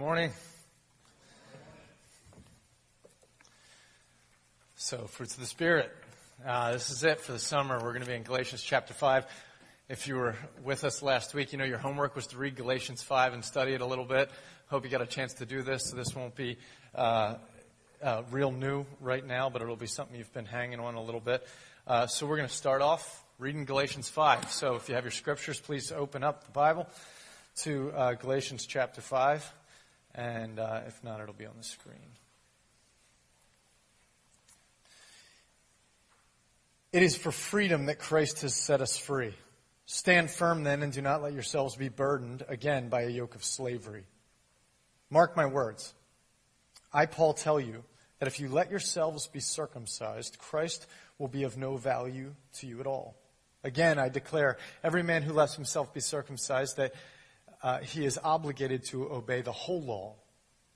morning. So, fruits of the Spirit. Uh, this is it for the summer. We're going to be in Galatians chapter 5. If you were with us last week, you know your homework was to read Galatians 5 and study it a little bit. Hope you got a chance to do this. So, this won't be uh, uh, real new right now, but it'll be something you've been hanging on a little bit. Uh, so, we're going to start off reading Galatians 5. So, if you have your scriptures, please open up the Bible to uh, Galatians chapter 5. And uh, if not, it'll be on the screen. It is for freedom that Christ has set us free. Stand firm then and do not let yourselves be burdened again by a yoke of slavery. Mark my words. I, Paul, tell you that if you let yourselves be circumcised, Christ will be of no value to you at all. Again, I declare every man who lets himself be circumcised that uh, he is obligated to obey the whole law.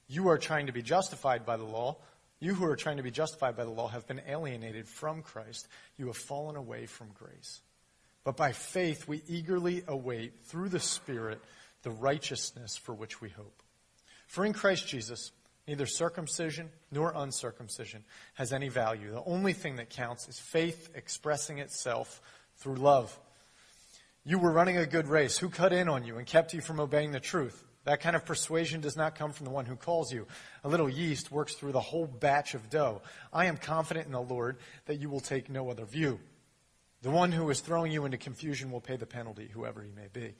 You are trying to be justified by the law. You who are trying to be justified by the law have been alienated from Christ. You have fallen away from grace. But by faith, we eagerly await, through the Spirit, the righteousness for which we hope. For in Christ Jesus, neither circumcision nor uncircumcision has any value. The only thing that counts is faith expressing itself through love. You were running a good race. Who cut in on you and kept you from obeying the truth? That kind of persuasion does not come from the one who calls you. A little yeast works through the whole batch of dough. I am confident in the Lord that you will take no other view. The one who is throwing you into confusion will pay the penalty, whoever he may be.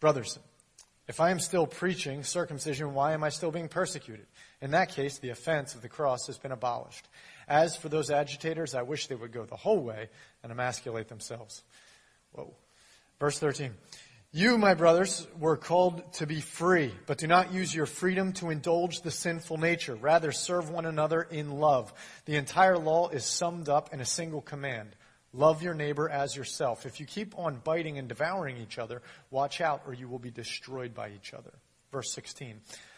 Brothers, if I am still preaching circumcision, why am I still being persecuted? In that case, the offense of the cross has been abolished. As for those agitators, I wish they would go the whole way and emasculate themselves. Whoa. Verse 13. You, my brothers, were called to be free, but do not use your freedom to indulge the sinful nature. Rather, serve one another in love. The entire law is summed up in a single command. Love your neighbor as yourself. If you keep on biting and devouring each other, watch out or you will be destroyed by each other. Verse 16.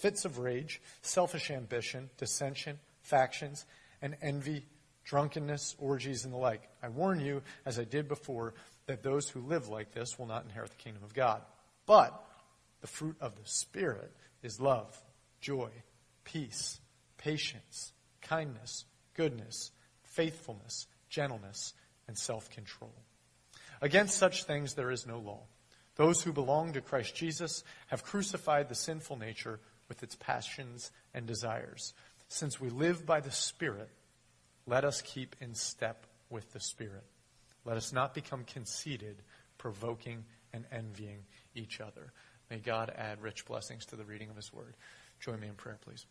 fits of rage, selfish ambition, dissension, factions, and envy, drunkenness, orgies, and the like. I warn you, as I did before, that those who live like this will not inherit the kingdom of God. But the fruit of the Spirit is love, joy, peace, patience, kindness, goodness, faithfulness, gentleness, and self control. Against such things there is no law. Those who belong to Christ Jesus have crucified the sinful nature with its passions and desires. Since we live by the Spirit, let us keep in step with the Spirit. Let us not become conceited, provoking and envying each other. May God add rich blessings to the reading of His Word. Join me in prayer, please.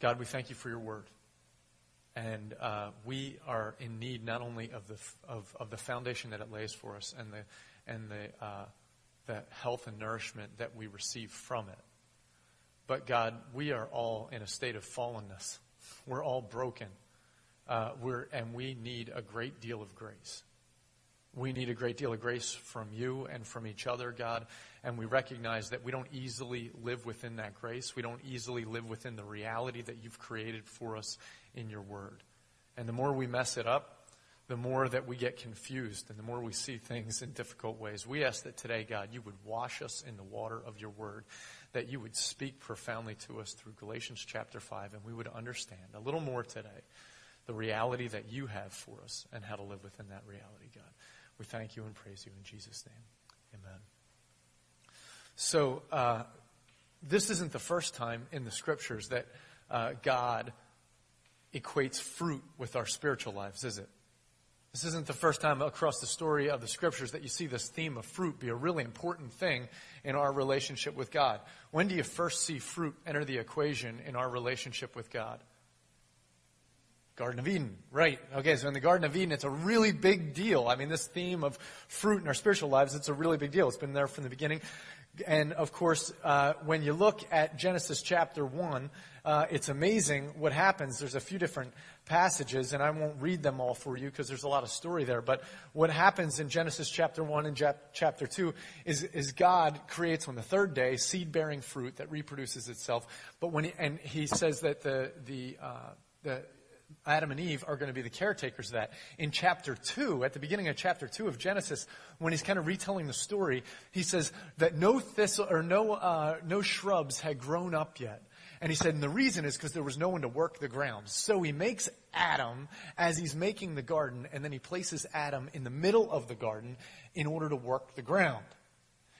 God, we thank you for your Word. And uh, we are in need not only of the, of, of the foundation that it lays for us and the, and the, uh, the health and nourishment that we receive from it, but God, we are all in a state of fallenness. We're all broken. Uh, we're, and we need a great deal of grace. We need a great deal of grace from you and from each other, God. And we recognize that we don't easily live within that grace. We don't easily live within the reality that you've created for us in your word. And the more we mess it up, the more that we get confused and the more we see things in difficult ways. We ask that today, God, you would wash us in the water of your word, that you would speak profoundly to us through Galatians chapter 5, and we would understand a little more today the reality that you have for us and how to live within that reality, God. We thank you and praise you in Jesus' name. Amen. So, uh, this isn't the first time in the scriptures that uh, God equates fruit with our spiritual lives, is it? This isn't the first time across the story of the scriptures that you see this theme of fruit be a really important thing in our relationship with God. When do you first see fruit enter the equation in our relationship with God? Garden of Eden, right. Okay, so in the Garden of Eden, it's a really big deal. I mean, this theme of fruit in our spiritual lives, it's a really big deal. It's been there from the beginning. And of course, uh, when you look at Genesis chapter 1, uh, it's amazing what happens. There's a few different passages, and I won't read them all for you because there's a lot of story there. But what happens in Genesis chapter 1 and chapter 2 is, is God creates on the third day seed bearing fruit that reproduces itself. But when he, and he says that the, the, uh, the Adam and Eve are going to be the caretakers of that. In chapter 2, at the beginning of chapter 2 of Genesis, when he's kind of retelling the story, he says that no thistle or no, uh, no shrubs had grown up yet. And he said, and the reason is because there was no one to work the ground. So he makes Adam as he's making the garden, and then he places Adam in the middle of the garden in order to work the ground.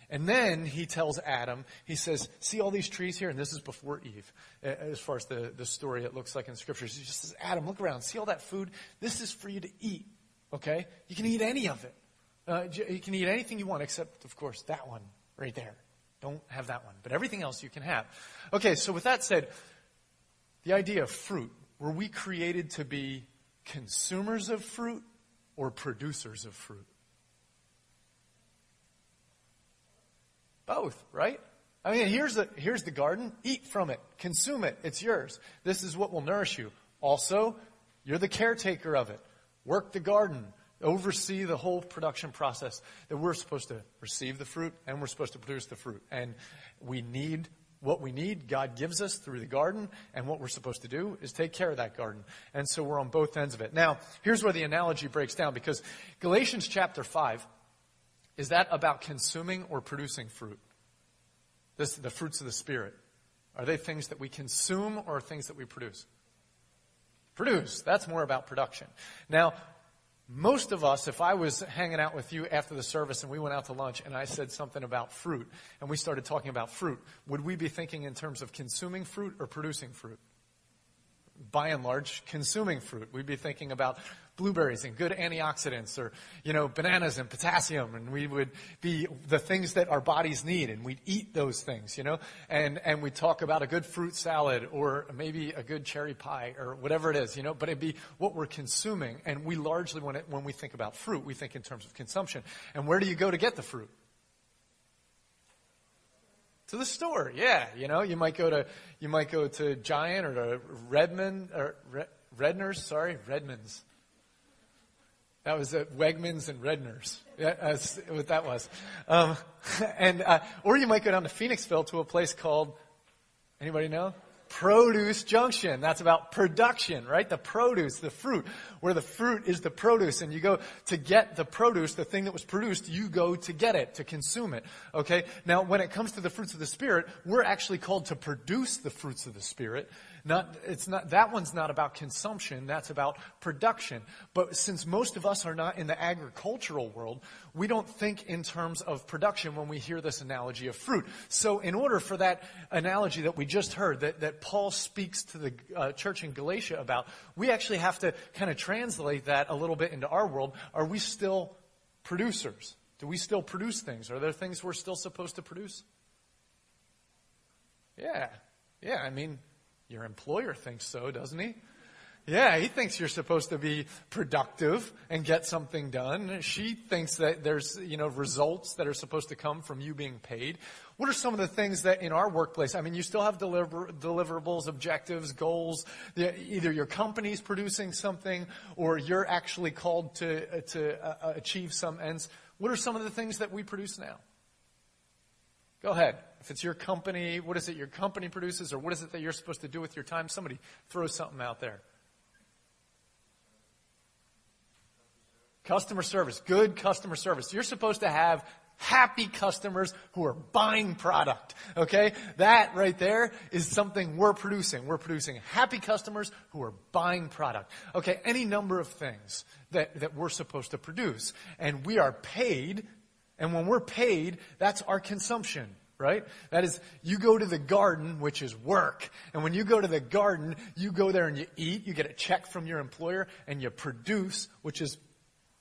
And then he tells Adam, he says, See all these trees here? And this is before Eve, as far as the, the story it looks like in scriptures. He just says, Adam, look around. See all that food? This is for you to eat. Okay? You can eat any of it. Uh, you can eat anything you want, except, of course, that one right there. Don't have that one. But everything else you can have. Okay, so with that said, the idea of fruit, were we created to be consumers of fruit or producers of fruit? Both, right? I mean, here's the, here's the garden. Eat from it. Consume it. It's yours. This is what will nourish you. Also, you're the caretaker of it. Work the garden. Oversee the whole production process that we're supposed to receive the fruit and we're supposed to produce the fruit. And we need what we need, God gives us through the garden, and what we're supposed to do is take care of that garden. And so we're on both ends of it. Now, here's where the analogy breaks down because Galatians chapter 5 is that about consuming or producing fruit? This, the fruits of the Spirit. Are they things that we consume or things that we produce? Produce. That's more about production. Now, most of us, if I was hanging out with you after the service and we went out to lunch and I said something about fruit and we started talking about fruit, would we be thinking in terms of consuming fruit or producing fruit? By and large, consuming fruit. We'd be thinking about blueberries and good antioxidants or, you know, bananas and potassium and we would be the things that our bodies need and we'd eat those things, you know, and, and we'd talk about a good fruit salad or maybe a good cherry pie or whatever it is, you know, but it'd be what we're consuming and we largely, when, it, when we think about fruit, we think in terms of consumption. And where do you go to get the fruit? To the store, yeah. You know, you might go to you might go to Giant or to Redmond or Redner's, sorry, Redmond's. That was at Wegmans and Redner's. That's what that was. Um, and uh, or you might go down to Phoenixville to a place called anybody know? Produce Junction. That's about production, right? The produce, the fruit, where the fruit is the produce, and you go to get the produce, the thing that was produced, you go to get it, to consume it. Okay? Now, when it comes to the fruits of the Spirit, we're actually called to produce the fruits of the Spirit. Not, it's not, that one's not about consumption, that's about production. But since most of us are not in the agricultural world, we don't think in terms of production when we hear this analogy of fruit. So in order for that analogy that we just heard, that, that Paul speaks to the uh, church in Galatia about, we actually have to kind of translate that a little bit into our world. Are we still producers? Do we still produce things? Are there things we're still supposed to produce? Yeah. Yeah, I mean, your employer thinks so, doesn't he? Yeah, he thinks you're supposed to be productive and get something done. She thinks that there's, you know, results that are supposed to come from you being paid. What are some of the things that in our workplace, I mean, you still have deliver, deliverables, objectives, goals. Either your company's producing something or you're actually called to, to uh, achieve some ends. What are some of the things that we produce now? Go ahead. If it's your company, what is it your company produces, or what is it that you're supposed to do with your time? Somebody throw something out there. Customer service. Good customer service. You're supposed to have happy customers who are buying product. Okay? That right there is something we're producing. We're producing happy customers who are buying product. Okay? Any number of things that, that we're supposed to produce. And we are paid and when we're paid, that's our consumption, right? That is, you go to the garden, which is work. And when you go to the garden, you go there and you eat, you get a check from your employer, and you produce, which is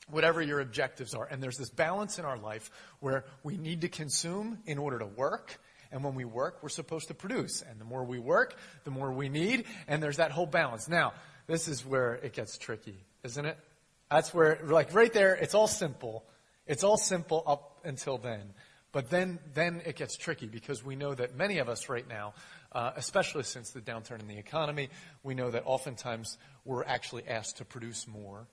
whatever your objectives are. And there's this balance in our life where we need to consume in order to work. And when we work, we're supposed to produce. And the more we work, the more we need. And there's that whole balance. Now, this is where it gets tricky, isn't it? That's where, like right there, it's all simple. It's all simple up until then. But then, then it gets tricky because we know that many of us right now, uh, especially since the downturn in the economy, we know that oftentimes we're actually asked to produce more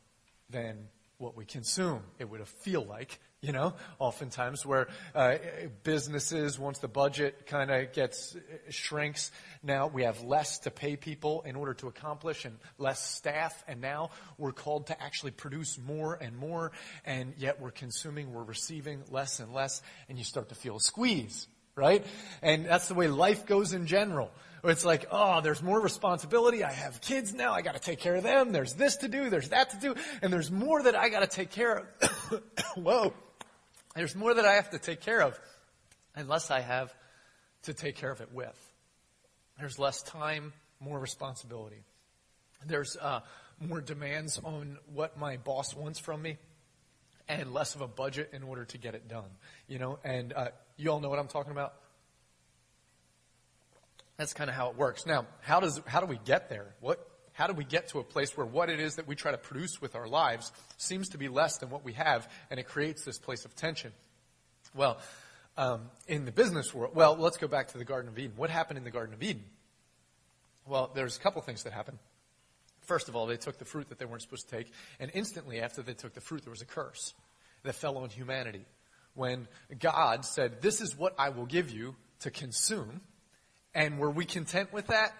than what we consume. It would feel like, you know, oftentimes where uh, businesses, once the budget kind of gets shrinks, now we have less to pay people in order to accomplish and less staff, and now we're called to actually produce more and more, and yet we're consuming, we're receiving less and less, and you start to feel a squeeze, right? And that's the way life goes in general. It's like, oh, there's more responsibility. I have kids now. I got to take care of them. There's this to do. There's that to do. And there's more that I got to take care of. Whoa. There's more that I have to take care of unless I have to take care of it with. There's less time, more responsibility. There's uh, more demands on what my boss wants from me and less of a budget in order to get it done. You know, and uh, you all know what I'm talking about? That's kind of how it works. Now, how does how do we get there? What how do we get to a place where what it is that we try to produce with our lives seems to be less than what we have, and it creates this place of tension? Well, um, in the business world, well, let's go back to the Garden of Eden. What happened in the Garden of Eden? Well, there's a couple things that happened. First of all, they took the fruit that they weren't supposed to take, and instantly after they took the fruit, there was a curse that fell on humanity. When God said, This is what I will give you to consume, and were we content with that?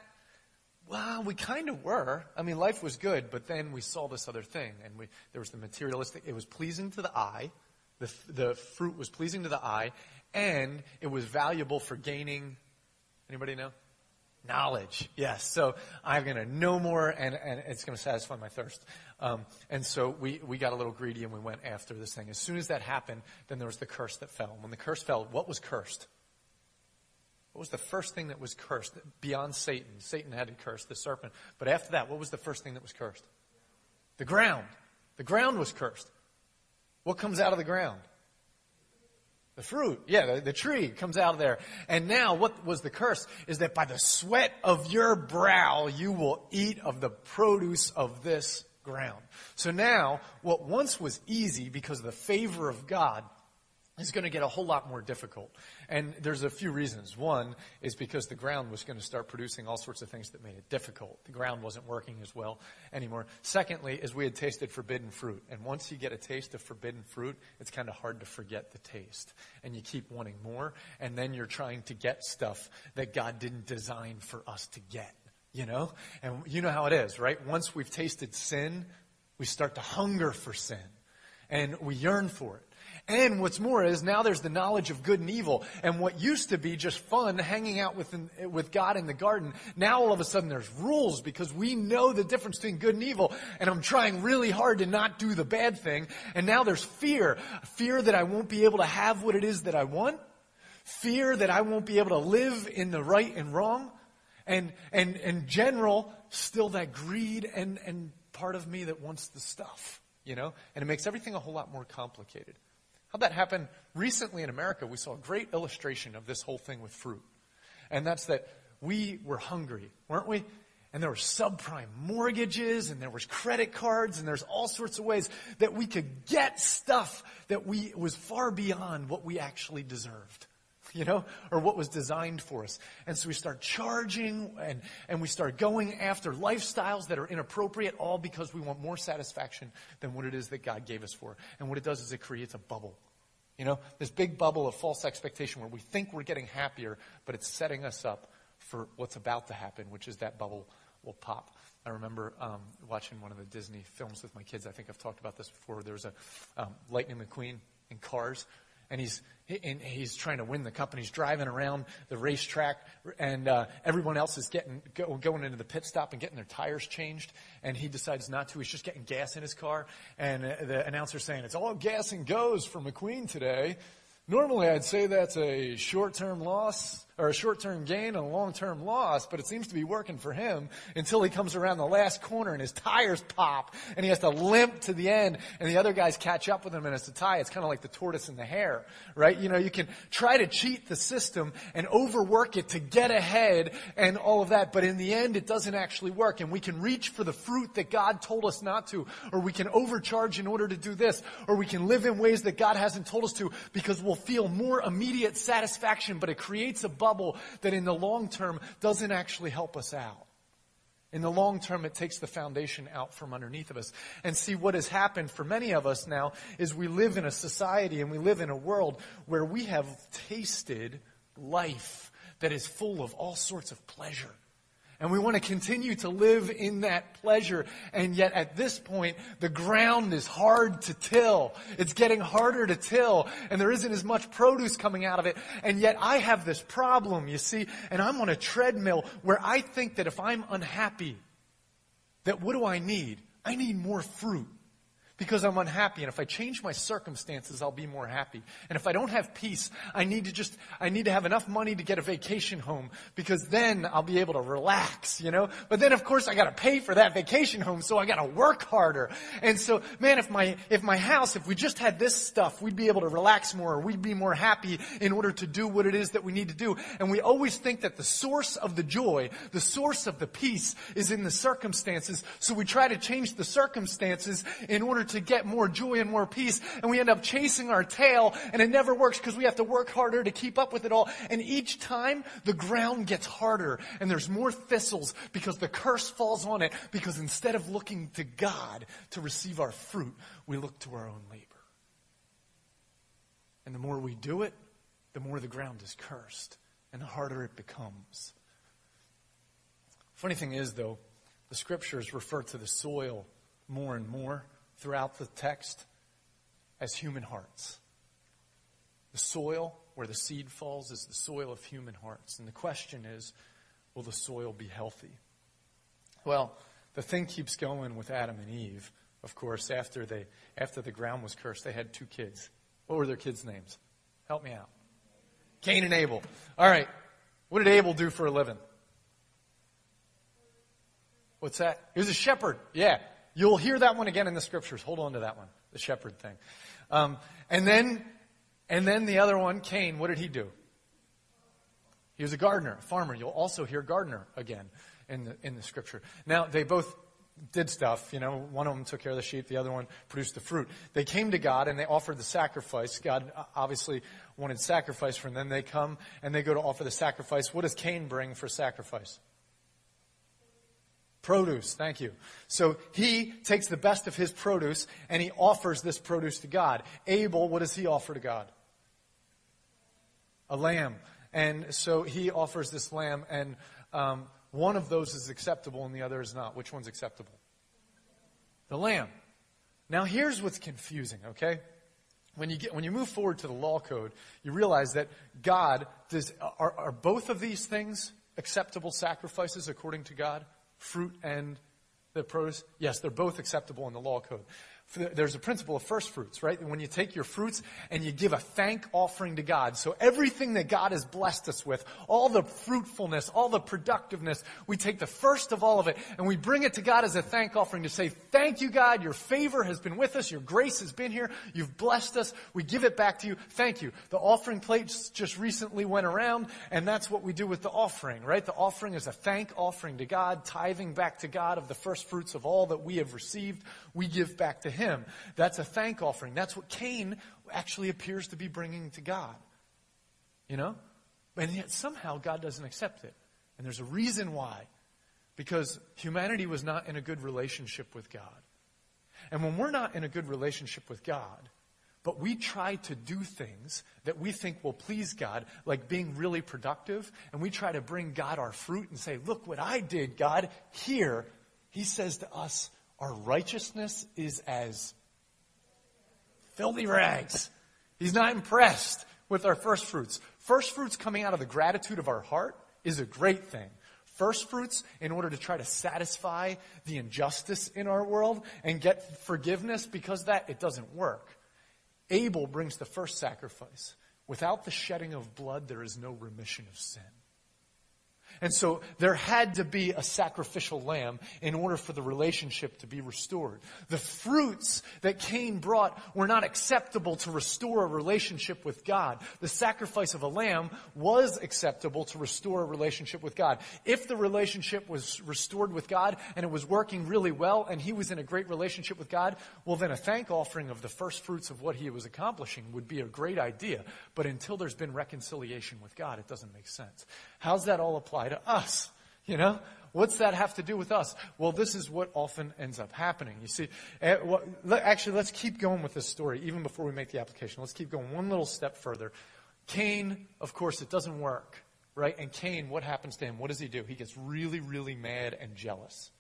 Well, we kind of were. I mean, life was good, but then we saw this other thing, and we, there was the materialistic. It was pleasing to the eye. The, the fruit was pleasing to the eye, and it was valuable for gaining. Anybody know? Knowledge. Yes. So I'm going to know more, and, and it's going to satisfy my thirst. Um, and so we, we got a little greedy, and we went after this thing. As soon as that happened, then there was the curse that fell. When the curse fell, what was cursed? What was the first thing that was cursed beyond Satan? Satan had to curse the serpent. But after that, what was the first thing that was cursed? The ground. The ground was cursed. What comes out of the ground? The fruit. Yeah, the, the, tree comes out of there. And now what was the curse is that by the sweat of your brow you will eat of the produce of this ground. So now what once was easy because of the favor of God is going to get a whole lot more difficult. And there's a few reasons. One is because the ground was going to start producing all sorts of things that made it difficult. The ground wasn't working as well anymore. Secondly, is we had tasted forbidden fruit. And once you get a taste of forbidden fruit, it's kind of hard to forget the taste. And you keep wanting more, and then you're trying to get stuff that God didn't design for us to get. You know? And you know how it is, right? Once we've tasted sin, we start to hunger for sin. And we yearn for it. And what's more is now there's the knowledge of good and evil. And what used to be just fun hanging out with, with God in the garden, now all of a sudden there's rules because we know the difference between good and evil. And I'm trying really hard to not do the bad thing. And now there's fear. Fear that I won't be able to have what it is that I want. Fear that I won't be able to live in the right and wrong. And, and, in general, still that greed and, and part of me that wants the stuff, you know? And it makes everything a whole lot more complicated. How'd that happen? Recently in America, we saw a great illustration of this whole thing with fruit. And that's that we were hungry, weren't we? And there were subprime mortgages and there was credit cards and there's all sorts of ways that we could get stuff that we was far beyond what we actually deserved. You know, or what was designed for us. And so we start charging and, and we start going after lifestyles that are inappropriate, all because we want more satisfaction than what it is that God gave us for. And what it does is it creates a bubble. You know, this big bubble of false expectation where we think we're getting happier, but it's setting us up for what's about to happen, which is that bubble will pop. I remember um, watching one of the Disney films with my kids. I think I've talked about this before. There was a um, Lightning McQueen in Cars, and he's and he's trying to win the cup, and he's driving around the racetrack, and uh, everyone else is getting go, going into the pit stop and getting their tires changed, and he decides not to. He's just getting gas in his car, and uh, the announcer's saying it's all gas and goes for McQueen today. Normally, I'd say that's a short-term loss or a short term gain and a long term loss, but it seems to be working for him until he comes around the last corner and his tires pop and he has to limp to the end and the other guys catch up with him and it's a tie. It's kind of like the tortoise and the hare, right? You know, you can try to cheat the system and overwork it to get ahead and all of that, but in the end it doesn't actually work and we can reach for the fruit that God told us not to, or we can overcharge in order to do this, or we can live in ways that God hasn't told us to because we'll feel more immediate satisfaction, but it creates a that in the long term doesn't actually help us out. In the long term, it takes the foundation out from underneath of us. And see, what has happened for many of us now is we live in a society and we live in a world where we have tasted life that is full of all sorts of pleasure. And we want to continue to live in that pleasure. And yet at this point, the ground is hard to till. It's getting harder to till. And there isn't as much produce coming out of it. And yet I have this problem, you see, and I'm on a treadmill where I think that if I'm unhappy, that what do I need? I need more fruit because I'm unhappy. And if I change my circumstances, I'll be more happy. And if I don't have peace, I need to just, I need to have enough money to get a vacation home because then I'll be able to relax, you know? But then of course I gotta pay for that vacation home, so I gotta work harder. And so, man, if my, if my house, if we just had this stuff, we'd be able to relax more, we'd be more happy in order to do what it is that we need to do. And we always think that the source of the joy, the source of the peace is in the circumstances, so we try to change the circumstances in order to get more joy and more peace. And we end up chasing our tail and it never works because we have to work harder to keep up with it all. And each time the ground gets harder and there's more thistles because the curse falls on it because instead of looking to God to receive our fruit, we look to our own labor. And the more we do it, the more the ground is cursed and the harder it becomes. Funny thing is, though, the scriptures refer to the soil more and more throughout the text as human hearts. The soil where the seed falls is the soil of human hearts. And the question is, will the soil be healthy? Well, the thing keeps going with Adam and Eve. Of course, after they after the ground was cursed, they had two kids. What were their kids' names? Help me out. Cain and Abel. All right. What did Abel do for a living? What's that? He was a shepherd. Yeah. You'll hear that one again in the scriptures. Hold on to that one, the shepherd thing. Um, and then, and then the other one, Cain. What did he do? He was a gardener, a farmer. You'll also hear gardener again in the in the scripture. Now they both did stuff. You know, one of them took care of the sheep, the other one produced the fruit. They came to God and they offered the sacrifice. God obviously wanted sacrifice from them. Then they come and they go to offer the sacrifice. What does Cain bring for sacrifice? Produce, thank you. So he takes the best of his produce and he offers this produce to God. Abel, what does he offer to God? A lamb. And so he offers this lamb, and um, one of those is acceptable and the other is not. Which one's acceptable? The lamb. Now here's what's confusing, okay? When you, get, when you move forward to the law code, you realize that God does, are, are both of these things acceptable sacrifices according to God? Fruit and the produce? Yes, they're both acceptable in the law code there's a principle of first fruits, right? When you take your fruits and you give a thank offering to God. So everything that God has blessed us with, all the fruitfulness, all the productiveness, we take the first of all of it and we bring it to God as a thank offering to say, thank you God, your favor has been with us, your grace has been here, you've blessed us, we give it back to you, thank you. The offering plates just recently went around and that's what we do with the offering, right? The offering is a thank offering to God, tithing back to God of the first fruits of all that we have received, we give back to Him him. That's a thank offering. That's what Cain actually appears to be bringing to God. You know? And yet somehow God doesn't accept it. And there's a reason why. Because humanity was not in a good relationship with God. And when we're not in a good relationship with God, but we try to do things that we think will please God, like being really productive, and we try to bring God our fruit and say, Look what I did, God, here. He says to us, our righteousness is as filthy rags. He's not impressed with our first fruits. First fruits coming out of the gratitude of our heart is a great thing. First fruits, in order to try to satisfy the injustice in our world and get forgiveness because that, it doesn't work. Abel brings the first sacrifice. Without the shedding of blood, there is no remission of sin. And so there had to be a sacrificial lamb in order for the relationship to be restored. The fruits that Cain brought were not acceptable to restore a relationship with God. The sacrifice of a lamb was acceptable to restore a relationship with God. If the relationship was restored with God and it was working really well and he was in a great relationship with God, well then a thank offering of the first fruits of what he was accomplishing would be a great idea. But until there's been reconciliation with God, it doesn't make sense. How's that all apply to us? You know? What's that have to do with us? Well, this is what often ends up happening. You see, eh, actually, let's keep going with this story, even before we make the application. Let's keep going one little step further. Cain, of course, it doesn't work, right? And Cain, what happens to him? What does he do? He gets really, really mad and jealous.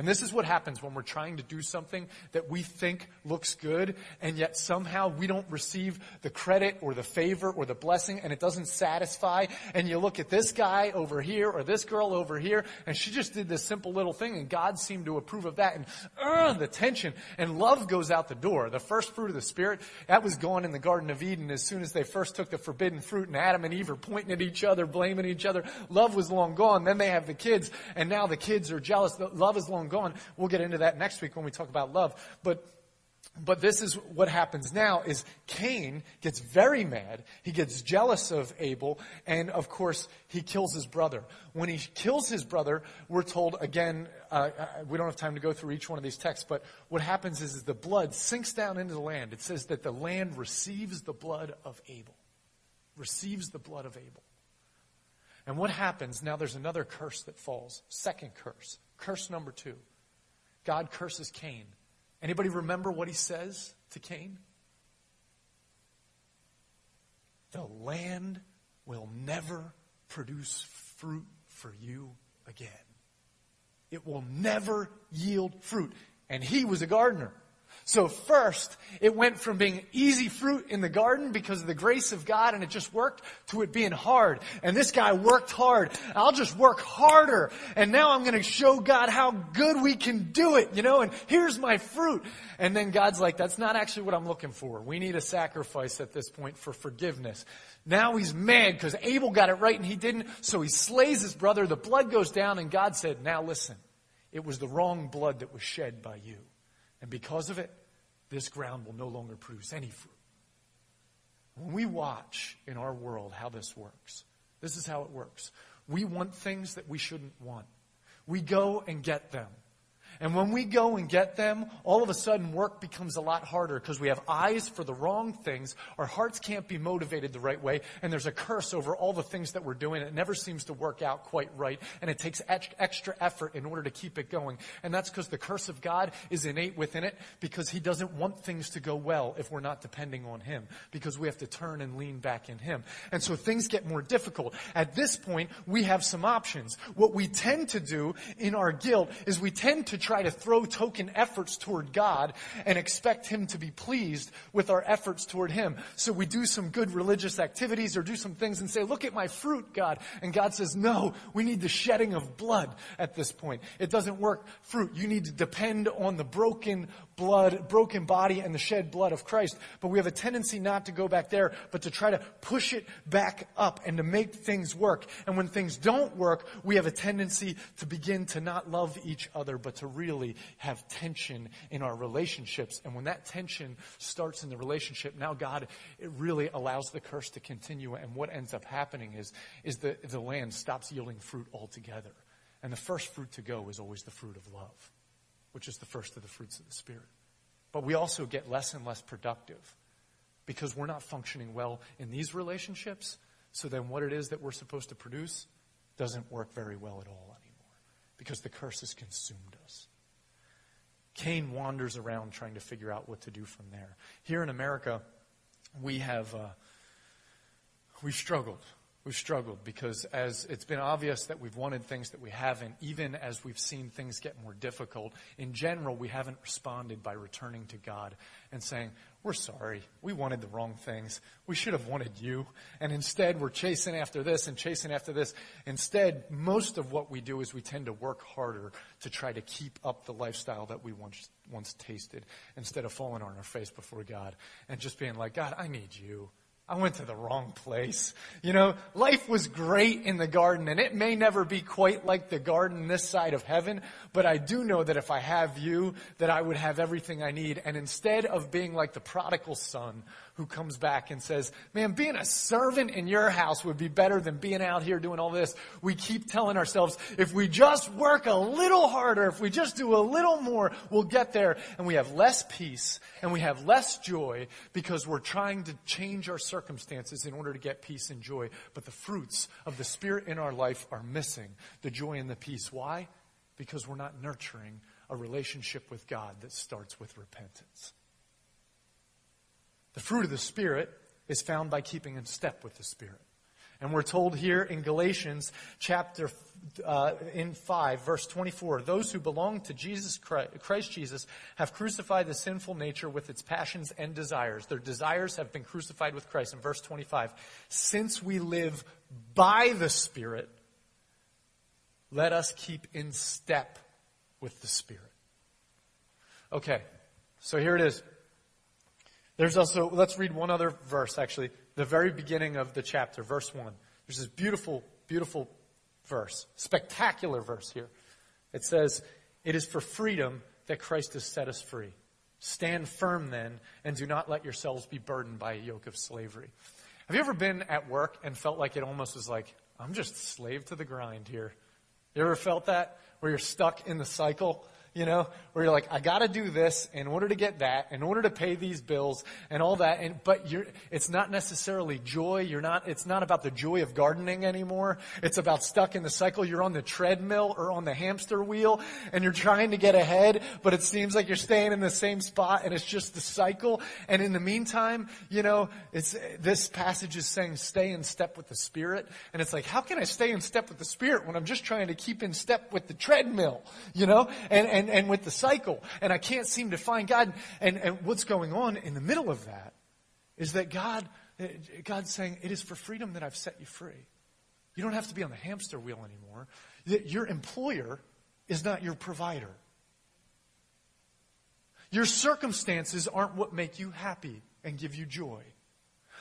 And this is what happens when we're trying to do something that we think looks good, and yet somehow we don't receive the credit or the favor or the blessing, and it doesn't satisfy. And you look at this guy over here or this girl over here, and she just did this simple little thing, and God seemed to approve of that. And uh, the tension and love goes out the door. The first fruit of the Spirit, that was gone in the Garden of Eden as soon as they first took the forbidden fruit, and Adam and Eve are pointing at each other, blaming each other. Love was long gone. Then they have the kids, and now the kids are jealous. Love is long gone. We'll get into that next week when we talk about love. But but this is what happens now is Cain gets very mad. He gets jealous of Abel. And of course, he kills his brother. When he kills his brother, we're told again, uh, uh, we don't have time to go through each one of these texts, but what happens is, is the blood sinks down into the land. It says that the land receives the blood of Abel. Receives the blood of Abel. And what happens? Now there's another curse that falls. Second curse. Curse number two. God curses Cain. Anybody remember what he says to Cain? The land will never produce fruit for you again. It will never yield fruit. And he was a gardener. So first, it went from being easy fruit in the garden because of the grace of God and it just worked to it being hard. And this guy worked hard. I'll just work harder. And now I'm going to show God how good we can do it, you know, and here's my fruit. And then God's like, that's not actually what I'm looking for. We need a sacrifice at this point for forgiveness. Now he's mad because Abel got it right and he didn't. So he slays his brother. The blood goes down and God said, now listen, it was the wrong blood that was shed by you. And because of it, this ground will no longer produce any fruit. When we watch in our world how this works, this is how it works. We want things that we shouldn't want. We go and get them. And when we go and get them, all of a sudden work becomes a lot harder because we have eyes for the wrong things. Our hearts can't be motivated the right way. And there's a curse over all the things that we're doing. It never seems to work out quite right. And it takes extra effort in order to keep it going. And that's because the curse of God is innate within it because He doesn't want things to go well if we're not depending on Him because we have to turn and lean back in Him. And so things get more difficult. At this point, we have some options. What we tend to do in our guilt is we tend to try to throw token efforts toward God and expect Him to be pleased with our efforts toward Him. So we do some good religious activities or do some things and say, look at my fruit, God. And God says, no, we need the shedding of blood at this point. It doesn't work fruit. You need to depend on the broken blood, broken body and the shed blood of Christ. But we have a tendency not to go back there, but to try to push it back up and to make things work. And when things don't work, we have a tendency to begin to not love each other, but to really have tension in our relationships. And when that tension starts in the relationship, now God, it really allows the curse to continue. And what ends up happening is, is the, the land stops yielding fruit altogether. And the first fruit to go is always the fruit of love which is the first of the fruits of the Spirit. But we also get less and less productive because we're not functioning well in these relationships. So then what it is that we're supposed to produce doesn't work very well at all anymore because the curse has consumed us. Cain wanders around trying to figure out what to do from there. Here in America, we have uh, we've struggled We've struggled because as it's been obvious that we've wanted things that we haven't, even as we've seen things get more difficult, in general, we haven't responded by returning to God and saying, we're sorry. We wanted the wrong things. We should have wanted you. And instead, we're chasing after this and chasing after this. Instead, most of what we do is we tend to work harder to try to keep up the lifestyle that we once, once tasted instead of falling on our face before God and just being like, God, I need you. I went to the wrong place. You know, life was great in the garden and it may never be quite like the garden this side of heaven, but I do know that if I have you, that I would have everything I need. And instead of being like the prodigal son who comes back and says, man, being a servant in your house would be better than being out here doing all this. We keep telling ourselves, if we just work a little harder, if we just do a little more, we'll get there. And we have less peace and we have less joy because we're trying to change our circumstances in order to get peace and joy. But the fruits of the Spirit in our life are missing the joy and the peace. Why? Because we're not nurturing a relationship with God that starts with repentance. The fruit of the Spirit is found by keeping in step with the Spirit. And we're told here in Galatians chapter uh, in 5, verse 24, those who belong to Jesus Christ, Christ Jesus have crucified the sinful nature with its passions and desires. Their desires have been crucified with Christ. In verse 25, since we live by the Spirit, let us keep in step with the Spirit. Okay, so here it is. There's also, let's read one other verse actually, the very beginning of the chapter, verse 1. There's this beautiful, beautiful verse, spectacular verse here. It says, It is for freedom that Christ has set us free. Stand firm then, and do not let yourselves be burdened by a yoke of slavery. Have you ever been at work and felt like it almost was like, I'm just slave to the grind here? You ever felt that? Where you're stuck in the cycle you know, where you're like, I got to do this in order to get that, in order to pay these bills and all that. And, but you're, it's not necessarily joy. You're not, it's not about the joy of gardening anymore. It's about stuck in the cycle. You're on the treadmill or on the hamster wheel and you're trying to get ahead, but it seems like you're staying in the same spot and it's just the cycle. And in the meantime, you know, it's, this passage is saying stay in step with the Spirit. And it's like, how can I stay in step with the Spirit when I'm just trying to keep in step with the treadmill, you know? And, and and, and with the cycle. And I can't seem to find God. And, and what's going on in the middle of that is that God, God's saying, it is for freedom that I've set you free. You don't have to be on the hamster wheel anymore. Your employer is not your provider. Your circumstances aren't what make you happy and give you joy.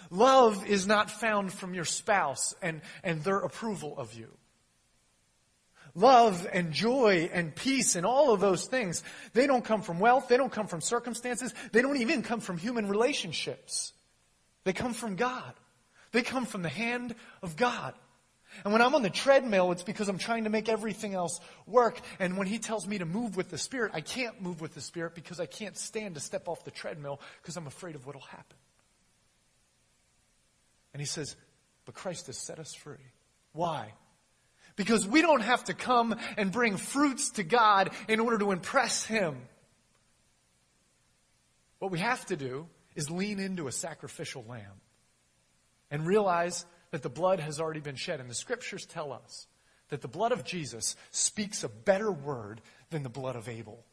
Love is not found from your spouse and, and their approval of you love and joy and peace and all of those things, they don't come from wealth. They don't come from circumstances. They don't even come from human relationships. They come from God. They come from the hand of God. And when I'm on the treadmill, it's because I'm trying to make everything else work. And when he tells me to move with the Spirit, I can't move with the Spirit because I can't stand to step off the treadmill because I'm afraid of what will happen. And he says, But Christ has set us free. Why? Because we don't have to come and bring fruits to God in order to impress Him. What we have to do is lean into a sacrificial lamb and realize that the blood has already been shed. And the scriptures tell us that the blood of Jesus speaks a better word than the blood of Abel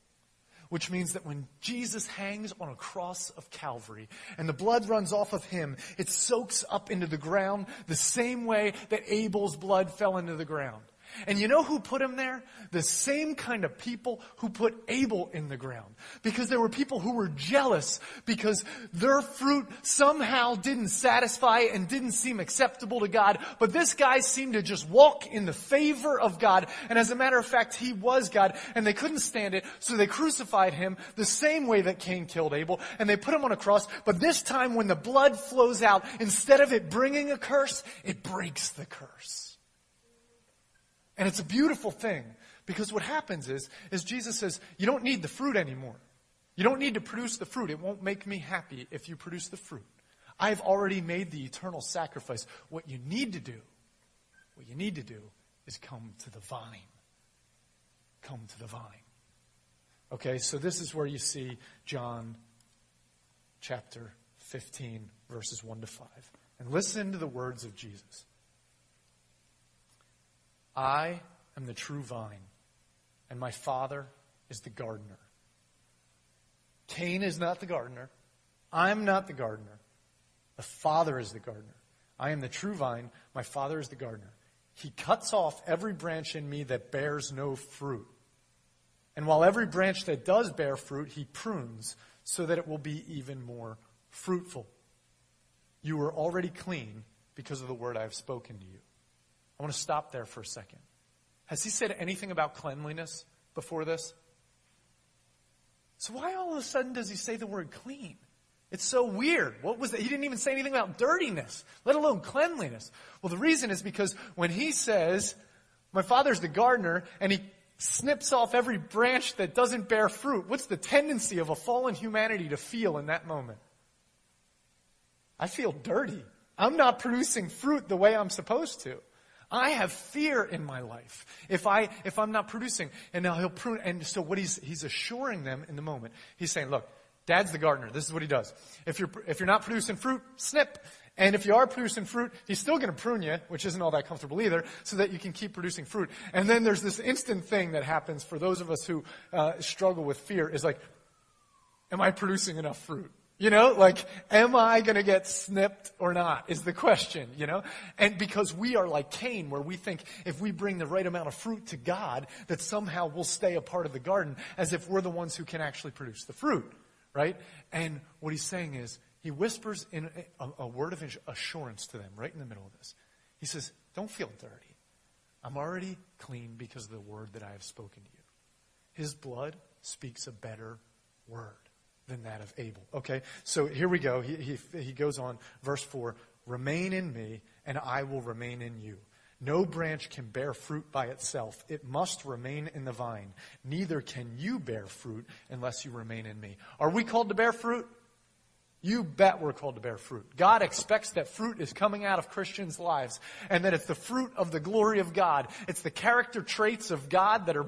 which means that when Jesus hangs on a cross of Calvary and the blood runs off of him, it soaks up into the ground the same way that Abel's blood fell into the ground. And you know who put him there? The same kind of people who put Abel in the ground. Because there were people who were jealous because their fruit somehow didn't satisfy and didn't seem acceptable to God. But this guy seemed to just walk in the favor of God. And as a matter of fact, he was God. And they couldn't stand it. So they crucified him the same way that Cain killed Abel. And they put him on a cross. But this time when the blood flows out, instead of it bringing a curse, it breaks the curse. And it's a beautiful thing because what happens is, is Jesus says, you don't need the fruit anymore. You don't need to produce the fruit. It won't make me happy if you produce the fruit. I've already made the eternal sacrifice. What you need to do, what you need to do is come to the vine. Come to the vine. Okay, so this is where you see John chapter 15, verses 1 to 5. And listen to the words of Jesus. I am the true vine, and my Father is the gardener. Cain is not the gardener. I'm not the gardener. The Father is the gardener. I am the true vine. My Father is the gardener. He cuts off every branch in me that bears no fruit. And while every branch that does bear fruit, he prunes so that it will be even more fruitful. You were already clean because of the word I have spoken to you. I want to stop there for a second. Has he said anything about cleanliness before this? So why all of a sudden does he say the word clean? It's so weird. What was that? He didn't even say anything about dirtiness, let alone cleanliness. Well, the reason is because when he says, my father's the gardener, and he snips off every branch that doesn't bear fruit, what's the tendency of a fallen humanity to feel in that moment? I feel dirty. I'm not producing fruit the way I'm supposed to. I have fear in my life if I if I'm not producing. And now he'll prune. And so what he's he's assuring them in the moment. He's saying, look, Dad's the gardener. This is what he does. If you're if you're not producing fruit, snip. And if you are producing fruit, he's still going to prune you, which isn't all that comfortable either, so that you can keep producing fruit. And then there's this instant thing that happens for those of us who uh, struggle with fear is like, am I producing enough fruit? You know, like, am I going to get snipped or not is the question, you know? And because we are like Cain, where we think if we bring the right amount of fruit to God, that somehow we'll stay a part of the garden as if we're the ones who can actually produce the fruit, right? And what he's saying is, he whispers in a, a word of assurance to them right in the middle of this. He says, don't feel dirty. I'm already clean because of the word that I have spoken to you. His blood speaks a better word than that of Abel. Okay, so here we go. He, he, he goes on, verse 4 Remain in me, and I will remain in you. No branch can bear fruit by itself. It must remain in the vine. Neither can you bear fruit unless you remain in me. Are we called to bear fruit? You bet we're called to bear fruit. God expects that fruit is coming out of Christians' lives and that it's the fruit of the glory of God. It's the character traits of God that are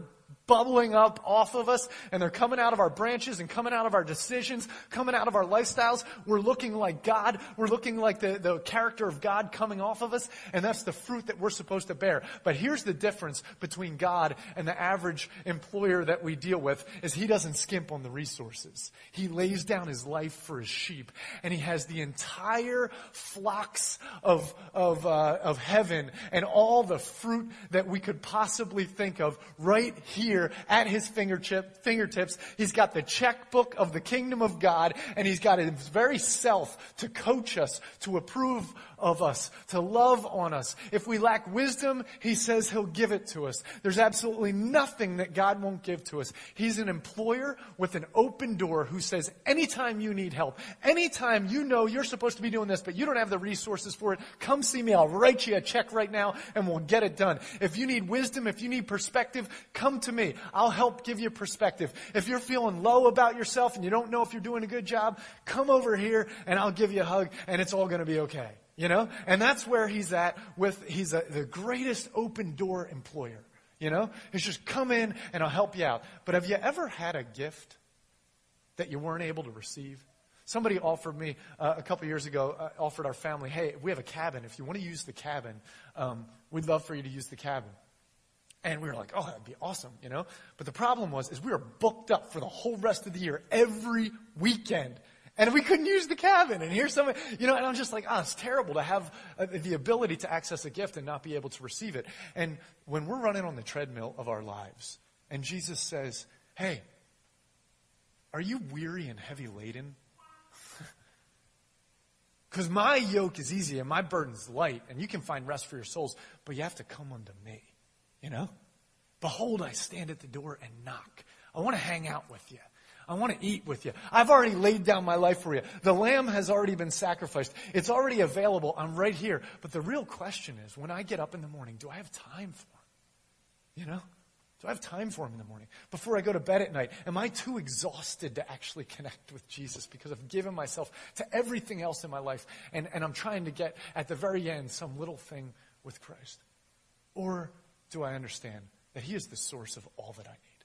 bubbling up off of us and they're coming out of our branches and coming out of our decisions, coming out of our lifestyles. We're looking like God. We're looking like the, the character of God coming off of us. And that's the fruit that we're supposed to bear. But here's the difference between God and the average employer that we deal with is he doesn't skimp on the resources. He lays down his life for his sheep and he has the entire flocks of, of, uh, of heaven and all the fruit that we could possibly think of right here here at his fingertip, fingertips. He's got the checkbook of the kingdom of God, and he's got his very self to coach us, to approve of us, to love on us. If we lack wisdom, he says he'll give it to us. There's absolutely nothing that God won't give to us. He's an employer with an open door who says, anytime you need help, anytime you know you're supposed to be doing this, but you don't have the resources for it, come see me. I'll write you a check right now and we'll get it done. If you need wisdom, if you need perspective, come to me. I'll help give you perspective. If you're feeling low about yourself and you don't know if you're doing a good job, come over here and I'll give you a hug and it's all going to be okay. You know? And that's where he's at with, he's a, the greatest open door employer. You know? He's just come in and I'll help you out. But have you ever had a gift that you weren't able to receive? Somebody offered me uh, a couple years ago, uh, offered our family, hey, we have a cabin. If you want to use the cabin, um, we'd love for you to use the cabin. And we were like, oh, that'd be awesome, you know? But the problem was, is we were booked up for the whole rest of the year, every weekend. And we couldn't use the cabin. And here's somebody, you know, and I'm just like, oh, it's terrible to have uh, the ability to access a gift and not be able to receive it. And when we're running on the treadmill of our lives, and Jesus says, hey, are you weary and heavy laden? Because my yoke is easy and my burden's light, and you can find rest for your souls, but you have to come unto me. You know? Behold, I stand at the door and knock. I want to hang out with you. I want to eat with you. I've already laid down my life for you. The lamb has already been sacrificed. It's already available. I'm right here. But the real question is, when I get up in the morning, do I have time for him? You know? Do I have time for him in the morning? Before I go to bed at night, am I too exhausted to actually connect with Jesus because I've given myself to everything else in my life and, and I'm trying to get at the very end some little thing with Christ? Or do I understand that He is the source of all that I need?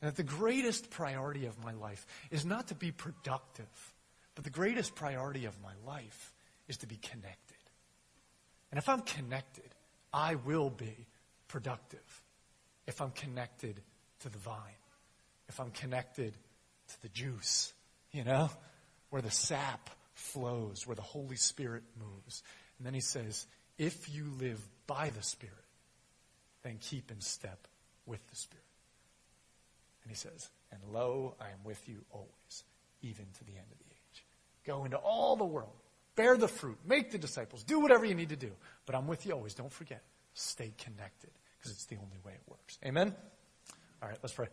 And that the greatest priority of my life is not to be productive, but the greatest priority of my life is to be connected. And if I'm connected, I will be productive. If I'm connected to the vine, if I'm connected to the juice, you know, where the sap flows, where the Holy Spirit moves. And then he says, if you live by the Spirit, then keep in step with the Spirit. And he says, And lo, I am with you always, even to the end of the age. Go into all the world bear the fruit, make the disciples, do whatever you need to do. But I'm with you always. Don't forget, stay connected because it's the only way it works. Amen? All right, let's pray.